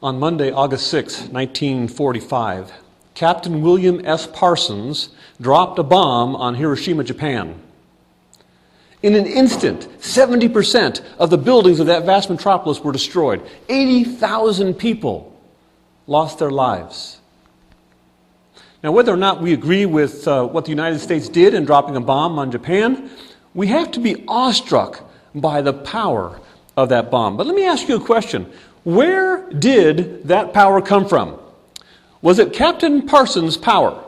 On Monday, August 6, 1945, Captain William S. Parsons dropped a bomb on Hiroshima, Japan. In an instant, 70% of the buildings of that vast metropolis were destroyed. 80,000 people lost their lives. Now, whether or not we agree with uh, what the United States did in dropping a bomb on Japan, we have to be awestruck by the power of that bomb. But let me ask you a question where did that power come from? Was it Captain Parsons' power?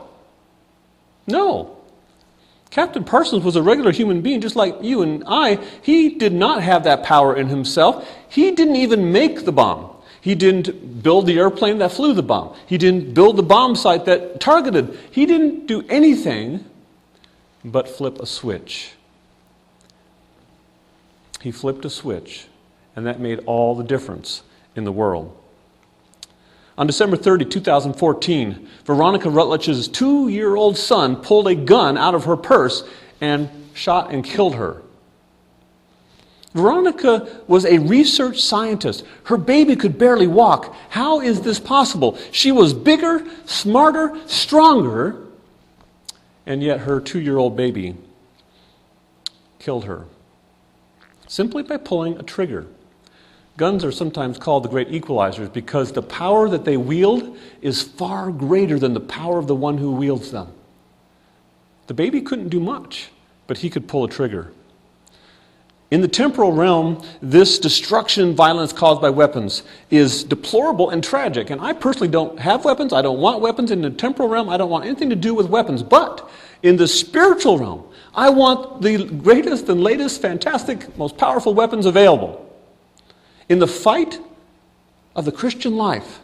No. Captain Parsons was a regular human being just like you and I. He did not have that power in himself. He didn't even make the bomb. He didn't build the airplane that flew the bomb. He didn't build the bomb site that targeted. He didn't do anything but flip a switch. He flipped a switch, and that made all the difference in the world. On December 30, 2014, Veronica Rutledge's two year old son pulled a gun out of her purse and shot and killed her. Veronica was a research scientist. Her baby could barely walk. How is this possible? She was bigger, smarter, stronger, and yet her two year old baby killed her simply by pulling a trigger. Guns are sometimes called the great equalizers because the power that they wield is far greater than the power of the one who wields them. The baby couldn't do much, but he could pull a trigger. In the temporal realm, this destruction violence caused by weapons is deplorable and tragic. And I personally don't have weapons. I don't want weapons. In the temporal realm, I don't want anything to do with weapons. But in the spiritual realm, I want the greatest and latest, fantastic, most powerful weapons available. In the fight of the Christian life,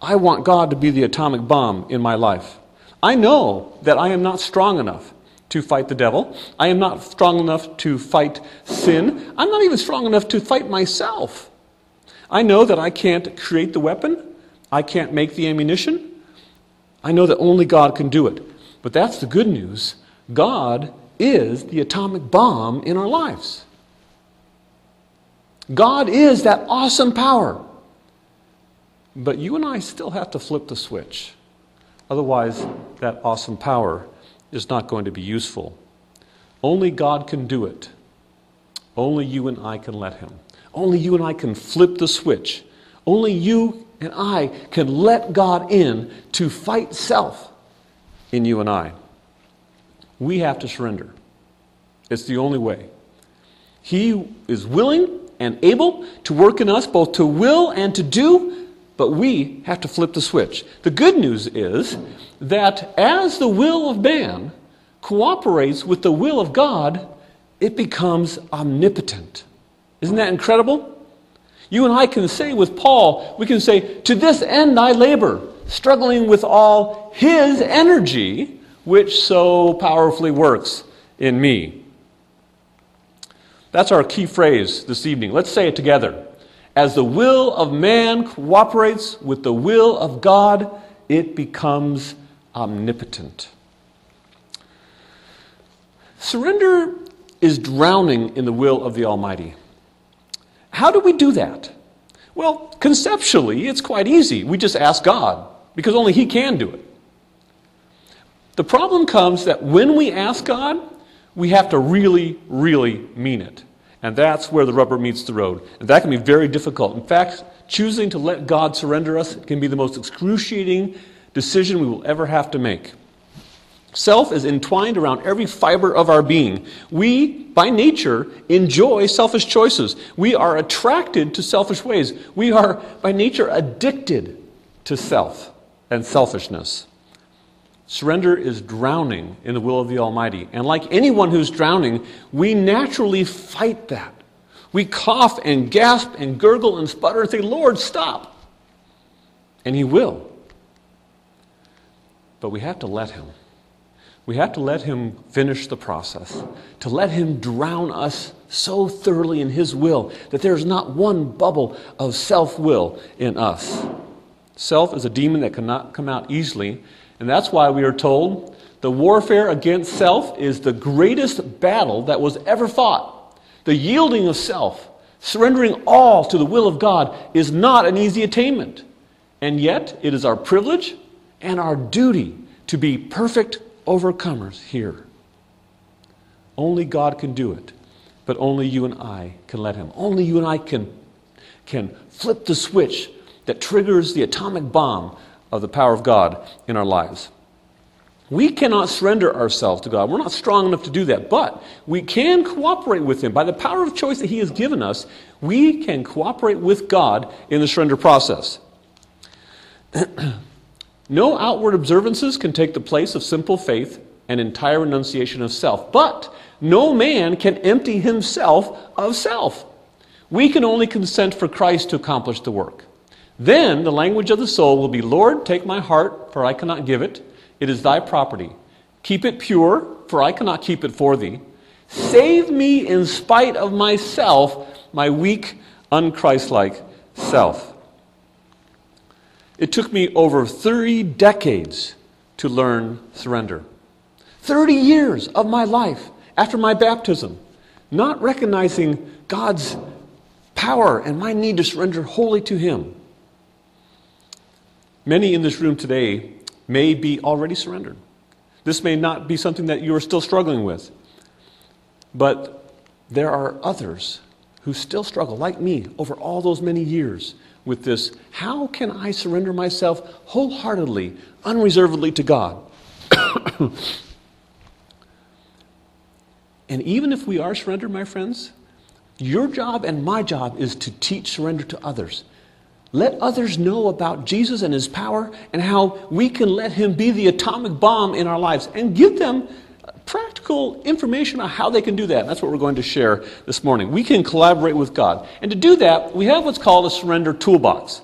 I want God to be the atomic bomb in my life. I know that I am not strong enough to fight the devil. I am not strong enough to fight sin. I'm not even strong enough to fight myself. I know that I can't create the weapon. I can't make the ammunition. I know that only God can do it. But that's the good news. God is the atomic bomb in our lives. God is that awesome power. But you and I still have to flip the switch. Otherwise, that awesome power is not going to be useful. Only God can do it. Only you and I can let Him. Only you and I can flip the switch. Only you and I can let God in to fight self in you and I. We have to surrender. It's the only way. He is willing and able to work in us both to will and to do, but we have to flip the switch. The good news is that as the will of man cooperates with the will of God, it becomes omnipotent. Isn't that incredible? You and I can say with Paul, we can say, To this end I labor, struggling with all his energy, which so powerfully works in me. That's our key phrase this evening. Let's say it together. As the will of man cooperates with the will of God, it becomes omnipotent. Surrender is drowning in the will of the Almighty. How do we do that? Well, conceptually, it's quite easy. We just ask God, because only He can do it. The problem comes that when we ask God, we have to really, really mean it. And that's where the rubber meets the road. And that can be very difficult. In fact, choosing to let God surrender us can be the most excruciating decision we will ever have to make. Self is entwined around every fiber of our being. We, by nature, enjoy selfish choices. We are attracted to selfish ways. We are, by nature, addicted to self and selfishness. Surrender is drowning in the will of the Almighty. And like anyone who's drowning, we naturally fight that. We cough and gasp and gurgle and sputter and say, Lord, stop. And He will. But we have to let Him. We have to let Him finish the process, to let Him drown us so thoroughly in His will that there's not one bubble of self will in us. Self is a demon that cannot come out easily and that's why we are told the warfare against self is the greatest battle that was ever fought. The yielding of self Surrendering all to the will of God is not an easy attainment. And yet, it is our privilege and our duty to be perfect overcomers here. Only God can do it, but only you and I can let Him. Only you and I can, can flip the switch that triggers the atomic bomb of the power of God in our lives. We cannot surrender ourselves to God. We're not strong enough to do that, but we can cooperate with Him. By the power of choice that He has given us, we can cooperate with God in the surrender process. no outward observances can take the place of simple faith and entire renunciation of self, but no man can empty himself of self. We can only consent for Christ to accomplish the work. Then the language of the soul will be Lord, take my heart, for I cannot give it. It is thy property. Keep it pure, for I cannot keep it for thee. Save me in spite of myself, my weak, unchristlike self. It took me over 30 decades to learn surrender. 30 years of my life after my baptism, not recognizing God's power and my need to surrender wholly to Him. Many in this room today may be already surrendered. This may not be something that you are still struggling with. But there are others who still struggle, like me, over all those many years with this. How can I surrender myself wholeheartedly, unreservedly to God? and even if we are surrendered, my friends, your job and my job is to teach surrender to others. Let others know about Jesus and his power and how we can let him be the atomic bomb in our lives and give them practical information on how they can do that. And that's what we're going to share this morning. We can collaborate with God. And to do that, we have what's called a surrender toolbox.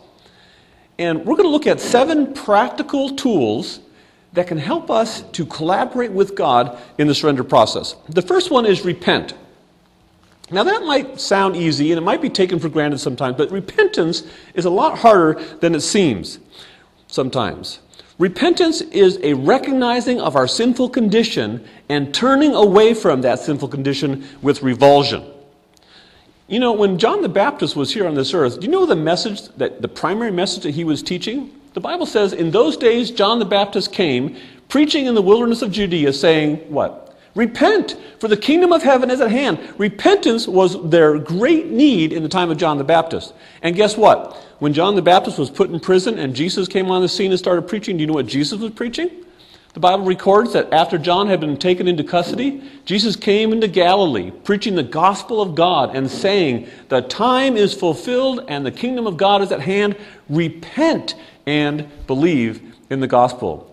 And we're going to look at seven practical tools that can help us to collaborate with God in the surrender process. The first one is repent. Now, that might sound easy and it might be taken for granted sometimes, but repentance is a lot harder than it seems sometimes. Repentance is a recognizing of our sinful condition and turning away from that sinful condition with revulsion. You know, when John the Baptist was here on this earth, do you know the message that the primary message that he was teaching? The Bible says, In those days, John the Baptist came, preaching in the wilderness of Judea, saying, What? Repent, for the kingdom of heaven is at hand. Repentance was their great need in the time of John the Baptist. And guess what? When John the Baptist was put in prison and Jesus came on the scene and started preaching, do you know what Jesus was preaching? The Bible records that after John had been taken into custody, Jesus came into Galilee preaching the gospel of God and saying, The time is fulfilled and the kingdom of God is at hand. Repent and believe in the gospel.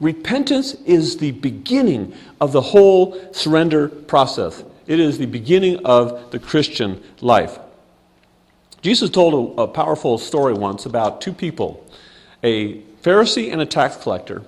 Repentance is the beginning of the whole surrender process. It is the beginning of the Christian life. Jesus told a, a, powerful story once about two people, a Pharisee and a tax collector.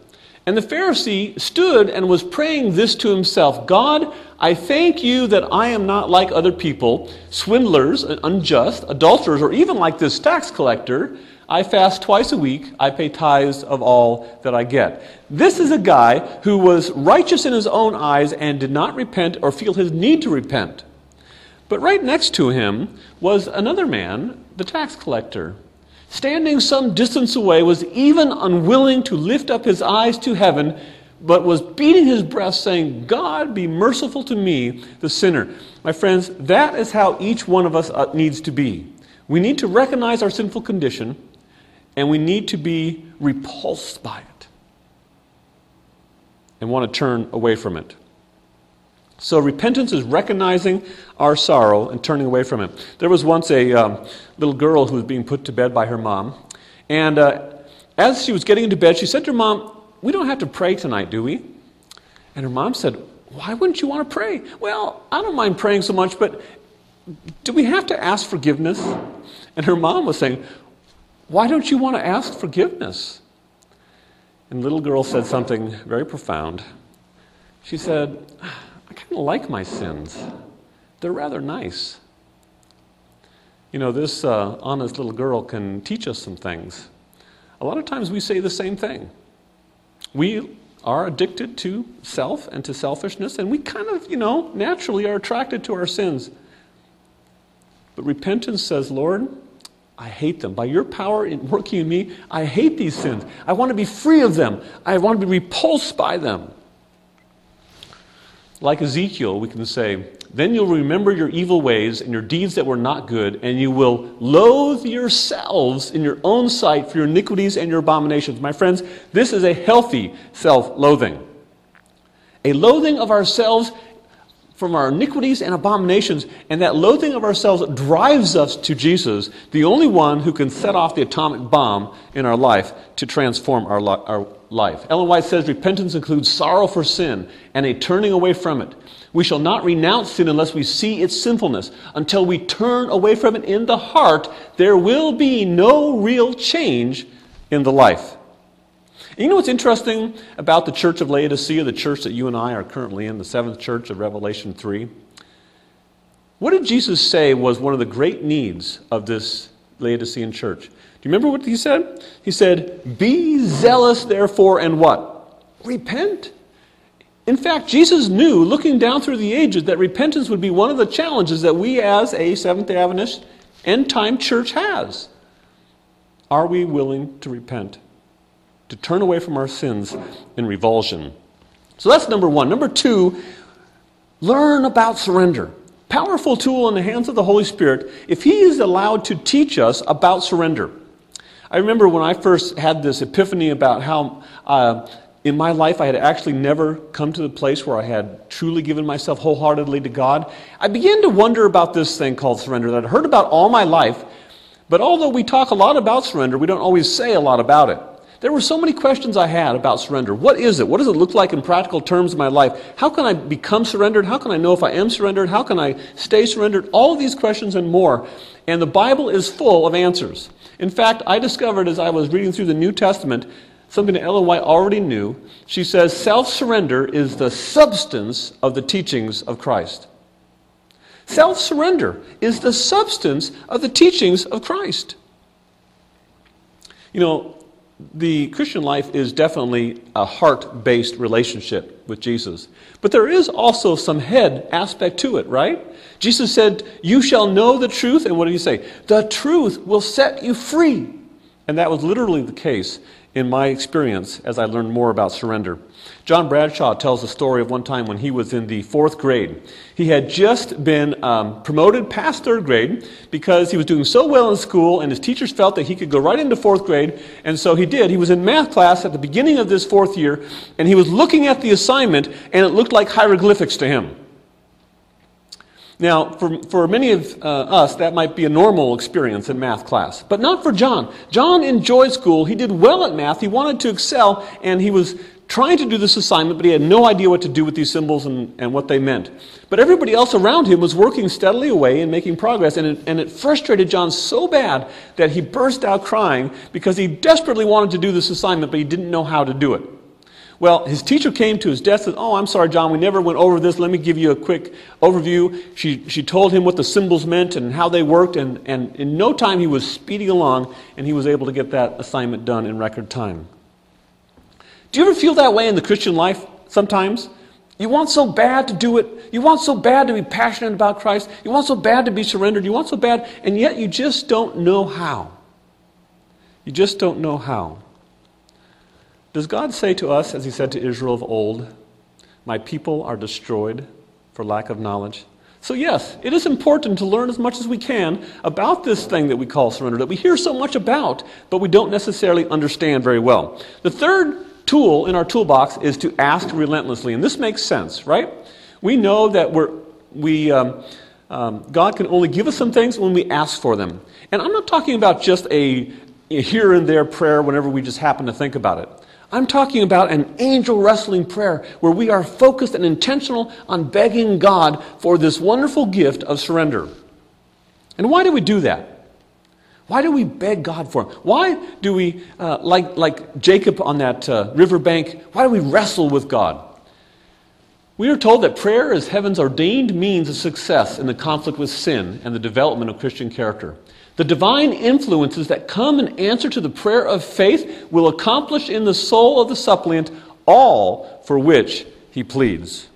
And the Pharisee stood and was praying this to himself God, I thank you that I am not like other people, swindlers, unjust, adulterers, or even like this tax collector I fast twice a week. I pay tithes of all that I get. This is a guy who was righteous in his own eyes and did not repent or feel his need to repent. But right next to him was another man, the tax collector. Standing some distance away, was even unwilling to lift up his eyes to heaven, but was beating his breast, saying, God, be merciful to me, the sinner. My friends, that is how each one of us uh, needs to be. We need to recognize our sinful condition and we need to be repulsed by it and want to turn away from it. So, repentance is recognizing our sorrow and turning away from it. There was once a um, little girl who was being put to bed by her mom. And uh, as she was getting into bed, she said to her mom, We don't have to pray tonight, do we? And her mom said, Why wouldn't you want to pray? Well, I don't mind praying so much, but do we have to ask forgiveness? And her mom was saying, why don't you want to ask forgiveness? And little girl said something very profound. She said, I kind of like my sins. They're rather nice. You know, this uh, honest little girl can teach us some things. A lot of times we say the same thing. We are addicted to self and to selfishness, and we kind of, you know, naturally are attracted to our sins. But repentance says, Lord, I hate them. By your power in working in me, I hate these sins. I want to be free of them. I want to be repulsed by them. Like Ezekiel, we can say, Then you'll remember your evil ways and your deeds that were not good, and you will loathe yourselves in your own sight for your iniquities and your abominations. My friends, this is a healthy self loathing. A loathing of ourselves from our iniquities and abominations, and that loathing of ourselves drives us to Jesus, the only one who can set off the atomic bomb in our life to transform our, our life. Ellen White says repentance includes sorrow for sin and a turning away from it. We shall not renounce sin unless we see its sinfulness. Until we turn away from it in the heart, there will be no real change in the life. You know what's interesting about the church of Laodicea, the church that you and I are currently in, the seventh church of Revelation 3? What did Jesus say was one of the great needs of this Laodicean church? Do you remember what he said? He said, Be zealous, therefore, and what? Repent. In fact, Jesus knew, looking down through the ages, that repentance would be one of the challenges that we as a Seventh day Adventist end time church has. Are we willing to repent? To turn away from our sins in revulsion. So that's number one. Number two, learn about surrender. Powerful tool in the hands of the Holy Spirit if He is allowed to teach us about surrender. I remember when I first had this epiphany about how uh, in my life I had actually never come to the place where I had truly given myself wholeheartedly to God. I began to wonder about this thing called surrender that I'd heard about all my life, but although we talk a lot about surrender, we don't always say a lot about it. There were so many questions I had about surrender. What is it? What does it look like in practical terms in my life? How can I become surrendered? How can I know if I am surrendered? How can I stay surrendered? All of these questions and more. And the Bible is full of answers. In fact, I discovered as I was reading through the New Testament something that Ellen White already knew. She says self surrender is the substance of the teachings of Christ. Self surrender is the substance of the teachings of Christ. You know, the Christian life is definitely a heart based relationship with Jesus. But there is also some head aspect to it, right? Jesus said, You shall know the truth. And what did he say? The truth will set you free. And that was literally the case in my experience as I learned more about surrender. John Bradshaw tells a story of one time when he was in the fourth grade. He had just been um, promoted past third grade because he was doing so well in school, and his teachers felt that he could go right into fourth grade, and so he did. He was in math class at the beginning of this fourth year, and he was looking at the assignment, and it looked like hieroglyphics to him. Now, for, for many of uh, us, that might be a normal experience in math class, but not for John. John enjoyed school. He did well at math. He wanted to excel, and he was trying to do this assignment, but he had no idea what to do with these symbols and, and what they meant. But everybody else around him was working steadily away and making progress, and it, and it frustrated John so bad that he burst out crying because he desperately wanted to do this assignment, but he didn't know how to do it. Well, his teacher came to his desk and said, Oh, I'm sorry, John, we never went over this. Let me give you a quick overview. She, she told him what the symbols meant and how they worked, and, and in no time he was speeding along and he was able to get that assignment done in record time. Do you ever feel that way in the Christian life sometimes? You want so bad to do it. You want so bad to be passionate about Christ. You want so bad to be surrendered. You want so bad, and yet you just don't know how. You just don't know how. Does God say to us, as He said to Israel of old, My people are destroyed for lack of knowledge? So, yes, it is important to learn as much as we can about this thing that we call surrender, that we hear so much about, but we don't necessarily understand very well. The third tool in our toolbox is to ask relentlessly. And this makes sense, right? We know that we're, we, um, um, God can only give us some things when we ask for them. And I'm not talking about just a, a here and there prayer whenever we just happen to think about it. I'm talking about an angel wrestling prayer where we are focused and intentional on begging God for this wonderful gift of surrender. And why do we do that? Why do we beg God for him? Why do we, uh, like, like Jacob on that uh, riverbank, why do we wrestle with God? We are told that prayer is heaven's ordained means of success in the conflict with sin and the development of Christian character. The divine influences that come in answer to the prayer of faith will accomplish in the soul of the suppliant all for which he pleads.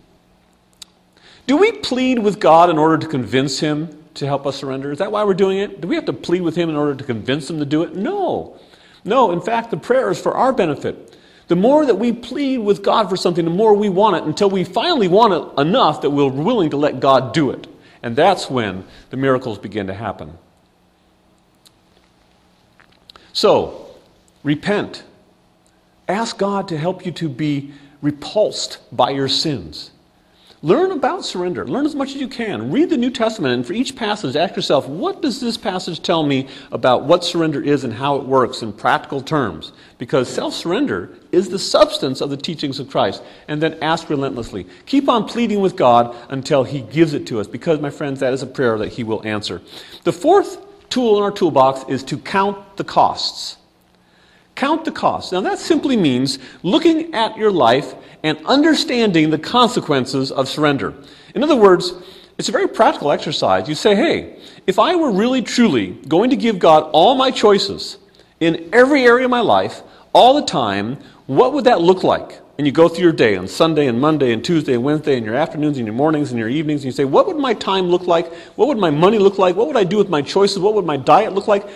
Do we plead with God in order to convince him to help us surrender? Is that why we're doing it? Do we have to plead with Him in order to convince Him to do it? No. No, in fact, the prayer is for our benefit. The more that we plead with God for something, the more we want it until we finally want it enough that we're willing to let God do it. And that's when the miracles begin to happen. So, repent. Ask God to help you to be repulsed by your sins. Learn about surrender. Learn as much as you can. Read the New Testament, and for each passage, ask yourself, what does this passage tell me about what surrender is and how it works in practical terms? Because self surrender is the substance of the teachings of Christ. And then ask relentlessly. Keep on pleading with God until He gives it to us, because, my friends, that is a prayer that He will answer. The fourth tool in our toolbox is to count the costs. Count the costs. Now, that simply means looking at your life and understanding the consequences of surrender. In other words, it's a very practical exercise. You say, hey, if I were really truly going to give God all my choices in every area of my life, all the time, what would that look like? And you go through your day on Sunday and Monday and Tuesday and Wednesday and your afternoons and your mornings and your evenings, and you say, what would my time look like? What would my money look like? What would I do with my choices? What would my diet look like?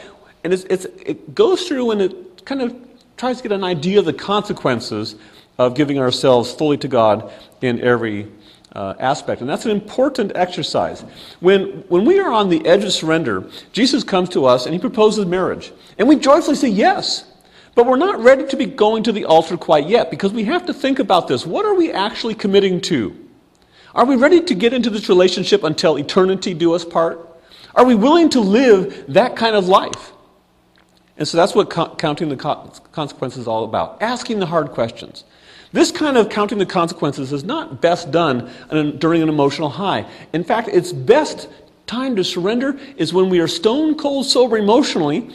And it's, it's, it goes through and it kind of tries to get an idea of the consequences of giving ourselves fully to God in every uh, aspect. And that's an important exercise. When, when we are on the edge of surrender, Jesus comes to us and he proposes marriage. And we joyfully say yes. But we're not ready to be going to the altar quite yet because we have to think about this. What are we actually committing to? Are we ready to get into this relationship until eternity do us part? Are we willing to live that kind of life? And so that's what co- counting the co- consequences is all about asking the hard questions. This kind of counting the consequences is not best done during an emotional high. In fact, its best time to surrender is when we are stone cold sober emotionally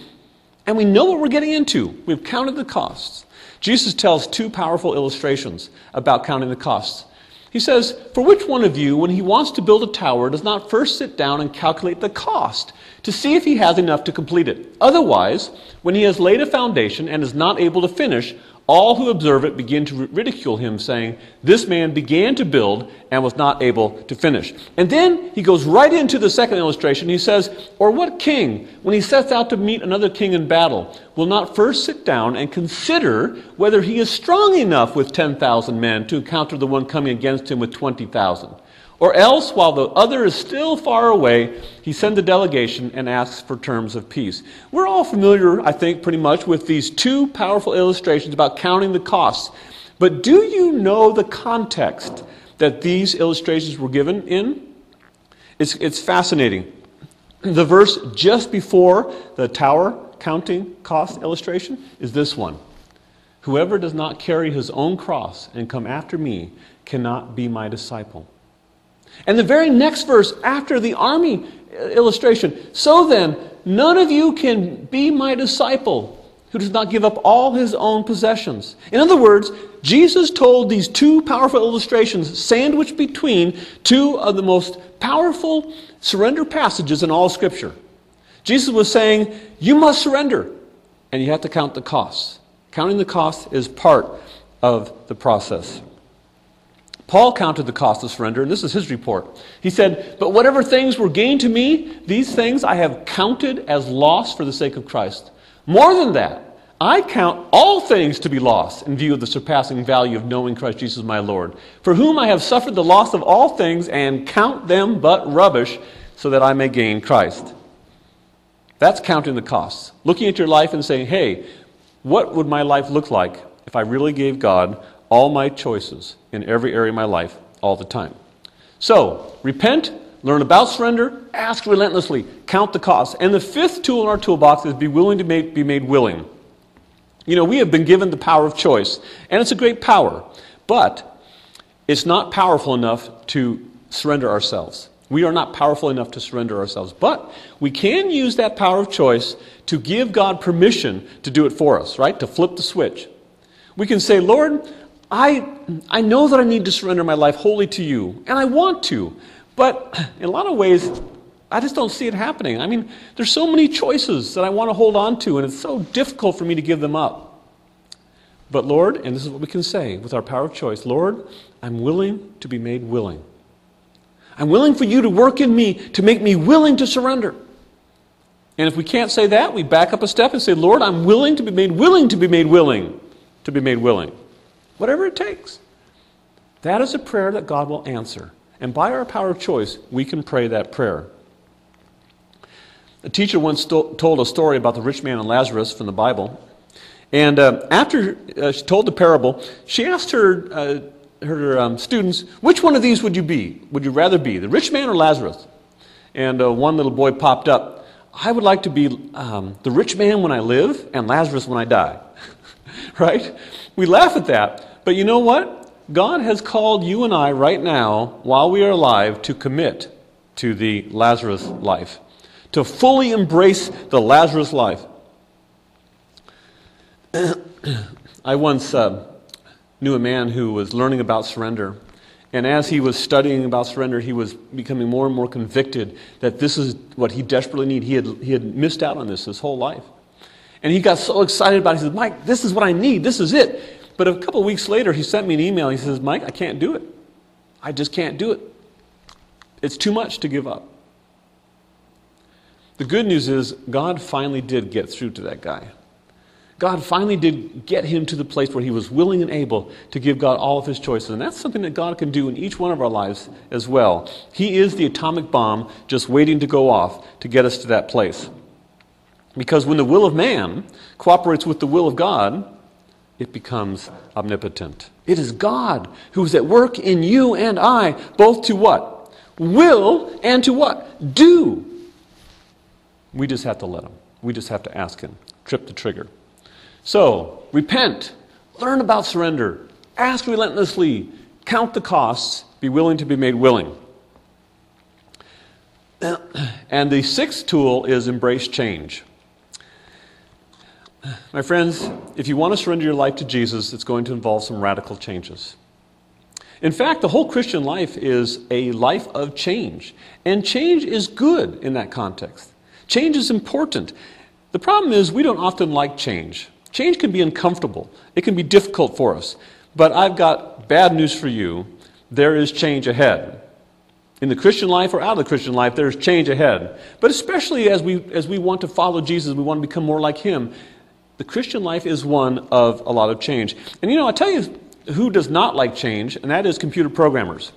and we know what we're getting into. We've counted the costs. Jesus tells two powerful illustrations about counting the costs. He says, For which one of you, when he wants to build a tower, does not first sit down and calculate the cost to see if he has enough to complete it? Otherwise, when he has laid a foundation and is not able to finish, all who observe it begin to ridicule him, saying, This man began to build and was not able to finish. And then he goes right into the second illustration. He says, Or what king, when he sets out to meet another king in battle, will not first sit down and consider whether he is strong enough with 10,000 men to encounter the one coming against him with 20,000? Or else, while the other is still far away, he sends a delegation and asks for terms of peace. We're all familiar, I think, pretty much with these two powerful illustrations about counting the costs. But do you know the context that these illustrations were given in? It's, it's fascinating. The verse just before the tower counting cost illustration is this one Whoever does not carry his own cross and come after me cannot be my disciple. And the very next verse after the army uh, illustration so then, none of you can be my disciple who does not give up all his own possessions. In other words, Jesus told these two powerful illustrations, sandwiched between two of the most powerful surrender passages in all Scripture. Jesus was saying, You must surrender, and you have to count the costs. Counting the costs is part of the process. Paul counted the cost of surrender, and this is his report. He said, But whatever things were gained to me, these things I have counted as loss for the sake of Christ. More than that, I count all things to be lost in view of the surpassing value of knowing Christ Jesus my Lord, for whom I have suffered the loss of all things and count them but rubbish, so that I may gain Christ. That's counting the costs. Looking at your life and saying, hey, what would my life look like if I really gave God all my choices in every area of my life all the time. So, repent, learn about surrender, ask relentlessly, count the cost. And the fifth tool in our toolbox is be willing to make, be made willing. You know, we have been given the power of choice, and it's a great power, but it's not powerful enough to surrender ourselves. We are not powerful enough to surrender ourselves. But we can use that power of choice to give God permission to do it for us, right? To flip the switch. We can say, Lord, I, I know that I need to surrender my life wholly to you, and I want to. But in a lot of ways, I just don't see it happening. I mean, there's so many choices that I want to hold on to, and it's so difficult for me to give them up. But Lord, and this is what we can say with our power of choice Lord, I'm willing to be made willing. I'm willing for you to work in me to make me willing to surrender. And if we can't say that, we back up a step and say, Lord, I'm willing to be made willing to be made willing to be made willing. Whatever it takes. That is a prayer that God will answer. And by our power of choice, we can pray that prayer. A teacher once told a story about the rich man and Lazarus from the Bible. And uh, after uh, she told the parable, she asked her, uh, her um, students, which one of these would you be? Would you rather be, the rich man or Lazarus? And uh, one little boy popped up. I would like to be um, the rich man when I live and Lazarus when I die. right? We laugh at that. But you know what? God has called you and I right now, while we are alive, to commit to the Lazarus life, to fully embrace the Lazarus life. I once uh, knew a man who was learning about surrender. And as he was studying about surrender, he was becoming more and more convicted that this is what he desperately needed. He had, he had missed out on this his whole life. And he got so excited about it. He said, Mike, this is what I need. This is it. But a couple weeks later, he sent me an email. He says, Mike, I can't do it. I just can't do it. It's too much to give up. The good news is, God finally did get through to that guy. God finally did get him to the place where he was willing and able to give God all of his choices. And that's something that God can do in each one of our lives as well. He is the atomic bomb just waiting to go off to get us to that place. Because when the will of man cooperates with the will of God, it becomes omnipotent. It is God who is at work in you and I, both to what? Will and to what? Do. We just have to let Him. We just have to ask Him. Trip the trigger. So, repent. Learn about surrender. Ask relentlessly. Count the costs. Be willing to be made willing. And the sixth tool is embrace change. My friends, if you want to surrender your life to Jesus, it's going to involve some radical changes. In fact, the whole Christian life is a life of change. And change is good in that context. Change is important. The problem is, we don't often like change. Change can be uncomfortable, it can be difficult for us. But I've got bad news for you there is change ahead. In the Christian life or out of the Christian life, there's change ahead. But especially as we, as we want to follow Jesus, we want to become more like Him, the Christian life is one of a lot of change. And you know, i tell you who does not like change, and that is computer programmers.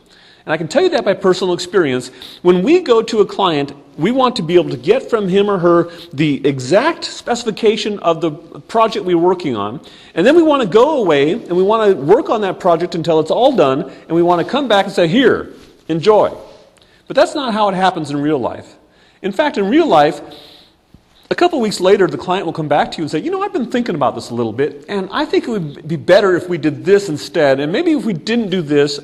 And I can tell you that by personal experience. When we go to a client, we want to be able to get from him or her the exact specification of the project we're working on. And then we want to go away and we want to work on that project until it's all done. And we want to come back and say, Here, enjoy. But that's not how it happens in real life. In fact, in real life, a couple weeks later, the client will come back to you and say, You know, I've been thinking about this a little bit, and I think it would be better if we did this instead, and maybe if we didn't do this.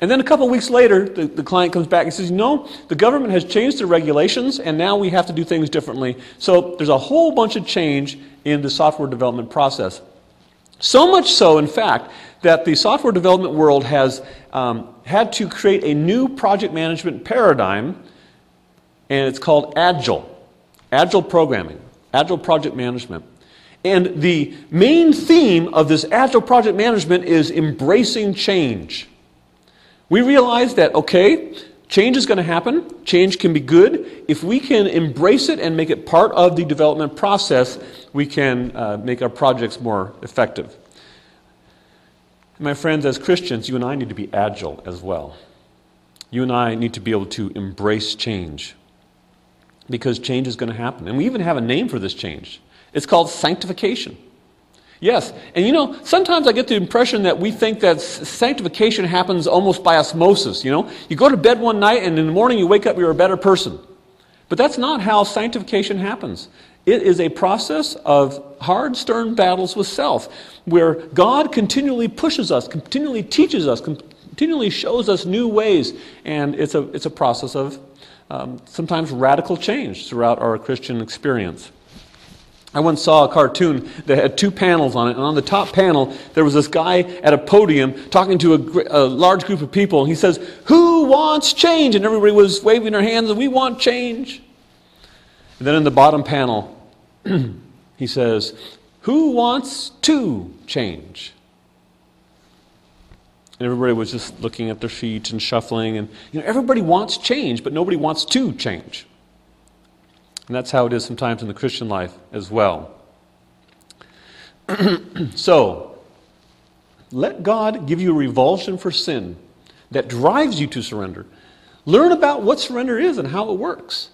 And then a couple weeks later, the, the client comes back and says, You know, the government has changed the regulations, and now we have to do things differently. So there's a whole bunch of change in the software development process. So much so, in fact, that the software development world has um, had to create a new project management paradigm, and it's called Agile. Agile programming, Agile project management. And the main theme of this Agile project management is embracing change. We realize that, okay, change is going to happen, change can be good. If we can embrace it and make it part of the development process, we can uh, make our projects more effective. My friends, as Christians, you and I need to be agile as well. You and I need to be able to embrace change because change is going to happen. And we even have a name for this change. It's called sanctification. Yes, and you know, sometimes I get the impression that we think that sanctification happens almost by osmosis. You know, you go to bed one night and in the morning you wake up, you're a better person. But that's not how sanctification happens. It is a process of hard, stern battles with self, where God continually pushes us, continually teaches us, continually shows us new ways, and it's a, it's a process of um, sometimes radical change throughout our Christian experience. I once saw a cartoon that had two panels on it, and on the top panel, there was this guy at a podium talking to a, a, large group of people, and he says, Who wants change? And everybody was waving their hands, and we want change. And then in the bottom panel, he says, Who wants to change? And everybody was just looking at their feet and shuffling. And you know, everybody wants change, but nobody wants to change. And that's how it is sometimes in the Christian life as well. so, let God give you a revulsion for sin that drives you to surrender. Learn about what surrender is and how it works.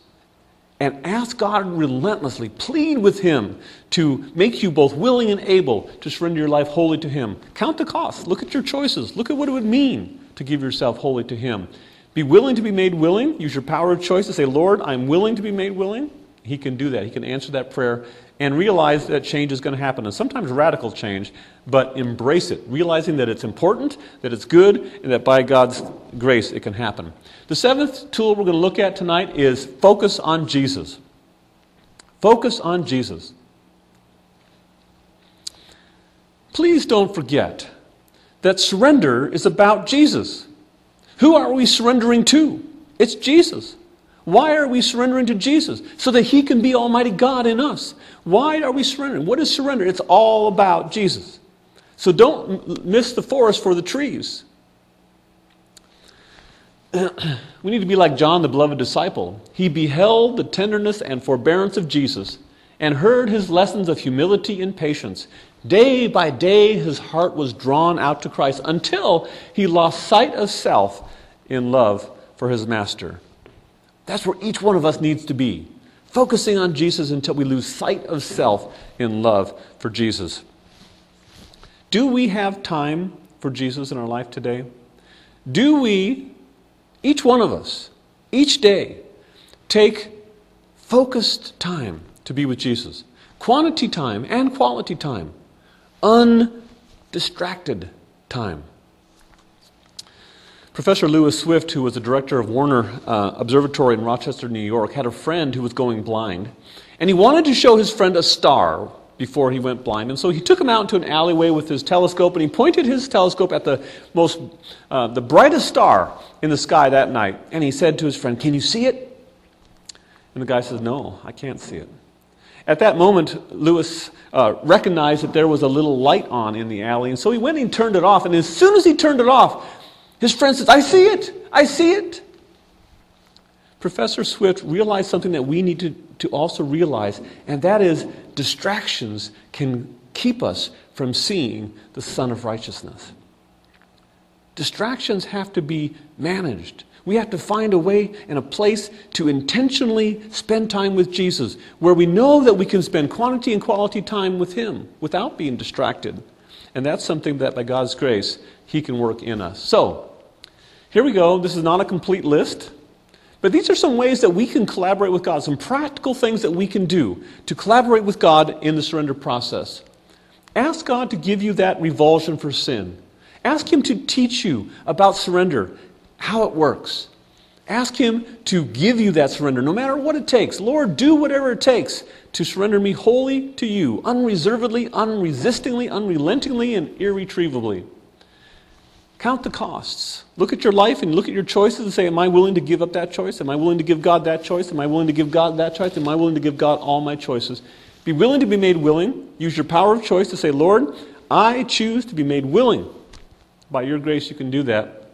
And ask God relentlessly, plead with Him to make you both willing and able to surrender your life wholly to Him. Count the cost. Look at your choices. Look at what it would mean to give yourself wholly to Him. Be willing to be made willing. Use your power of choice to say, Lord, I'm willing to be made willing. He can do that. He can answer that prayer and realize that change is going to happen. And sometimes radical change, but embrace it, realizing that it's important, that it's good, and that by God's grace it can happen. The seventh tool we're going to look at tonight is focus on Jesus. Focus on Jesus. Please don't forget that surrender is about Jesus. Who are we surrendering to? It's Jesus. Why are we surrendering to Jesus? So that He can be Almighty God in us. Why are we surrendering? What is surrender? It's all about Jesus. So don't miss the forest for the trees. we need to be like John, the beloved disciple. He beheld the tenderness and forbearance of Jesus and heard his lessons of humility and patience. Day by day, his heart was drawn out to Christ until he lost sight of self in love for his master. That's where each one of us needs to be. Focusing on Jesus until we lose sight of self in love for Jesus. Do we have time for Jesus in our life today? Do we, each one of us, each day, take focused time to be with Jesus? Quantity time and quality time. Undistracted time. Professor Lewis Swift, who was the director of Warner uh, Observatory in Rochester, New York, had a friend who was going blind. And he wanted to show his friend a star before he went blind. And so he took him out into an alleyway with his telescope and he pointed his telescope at the most, uh, the brightest star in the sky that night. And he said to his friend, Can you see it? And the guy says, No, I can't see it. At that moment, Lewis uh, recognized that there was a little light on in the alley. And so he went and turned it off. And as soon as he turned it off, his friend says, I see it. I see it. Professor Swift realized something that we need to, to also realize, and that is distractions can keep us from seeing the Sun of Righteousness. Distractions have to be managed. We have to find a way and a place to intentionally spend time with Jesus, where we know that we can spend quantity and quality time with Him without being distracted. And that's something that, by God's grace, He can work in us. So, here we go. This is not a complete list, but these are some ways that we can collaborate with God, some practical things that we can do to collaborate with God in the surrender process. Ask God to give you that revulsion for sin. Ask Him to teach you about surrender, how it works. Ask Him to give you that surrender, no matter what it takes. Lord, do whatever it takes to surrender me wholly to you, unreservedly, unresistingly, unrelentingly, and irretrievably. Count the costs. Look at your life and look at your choices and say, Am I willing to give up that choice? Am I willing to give God that choice? Am I willing to give God that choice? Am I willing to give God all my choices? Be willing to be made willing. Use your power of choice to say, Lord, I choose to be made willing. By your grace, you can do that.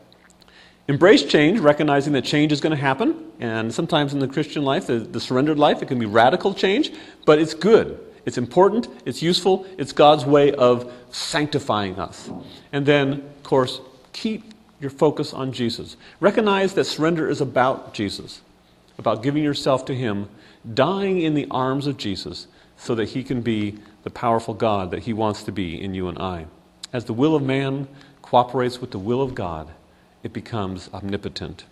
Embrace change, recognizing that change is going to happen. And sometimes in the Christian life, the, the surrendered life, it can be radical change, but it's good. It's important, it's useful, it's God's way of sanctifying us. And then, of course, keep your focus on Jesus. Recognize that surrender is about Jesus, about giving yourself to Him, dying in the arms of Jesus so that He can be the powerful God that He wants to be in you and I. As the will of man cooperates with the will of God, it becomes omnipotent.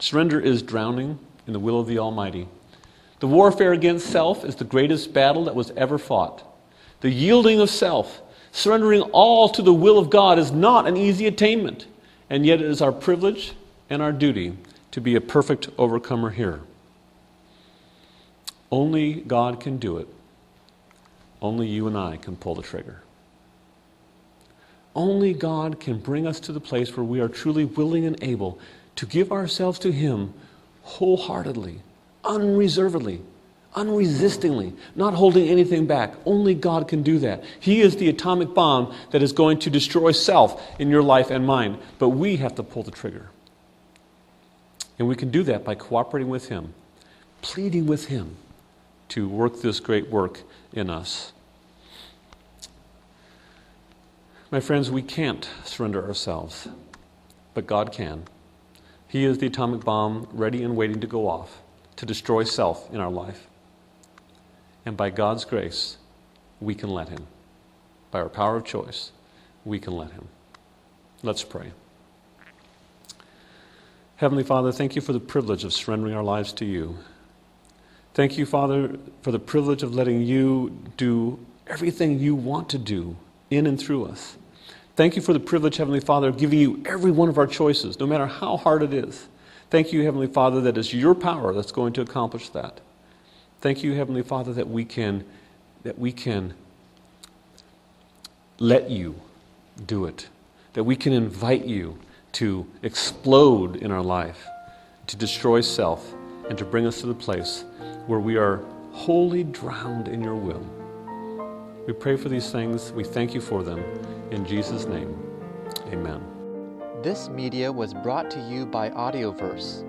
Surrender is drowning in the will of the Almighty. The warfare against self is the greatest battle that was ever fought. The yielding of self Surrendering all to the will of God is not an easy attainment, and yet it is our privilege and our duty to be a perfect overcomer here. Only God can do it. Only you and I can pull the trigger. Only God can bring us to the place where we are truly willing and able to give ourselves to Him wholeheartedly, unreservedly, unresistingly, not holding anything back. Only God can do that. He is the atomic bomb that is going to destroy self in your life and mine, but we have to pull the trigger. And we can do that by cooperating with Him, pleading with Him to work this great work in us. My friends, we can't surrender ourselves, but God can. He is the atomic bomb ready and waiting to go off to destroy self in our life. And by God's grace, we can let Him. By our power of choice, we can let Him. Let's pray. Heavenly Father, thank you for the privilege of surrendering our lives to you. Thank you, Father, for the privilege of letting you do everything you want to do in and through us. Thank you for the privilege, Heavenly Father, of giving you every one of our choices, no matter how hard it is. Thank you, Heavenly Father, that it's your power that's going to accomplish that. Thank you, Heavenly Father, that we can, that we can let you do it, that we can invite you to explode in our life, to destroy self, and to bring us to the place where we are wholly drowned in your will. We pray for these things. We thank you for them. In Jesus' name, amen. This media was brought to you by Audioverse,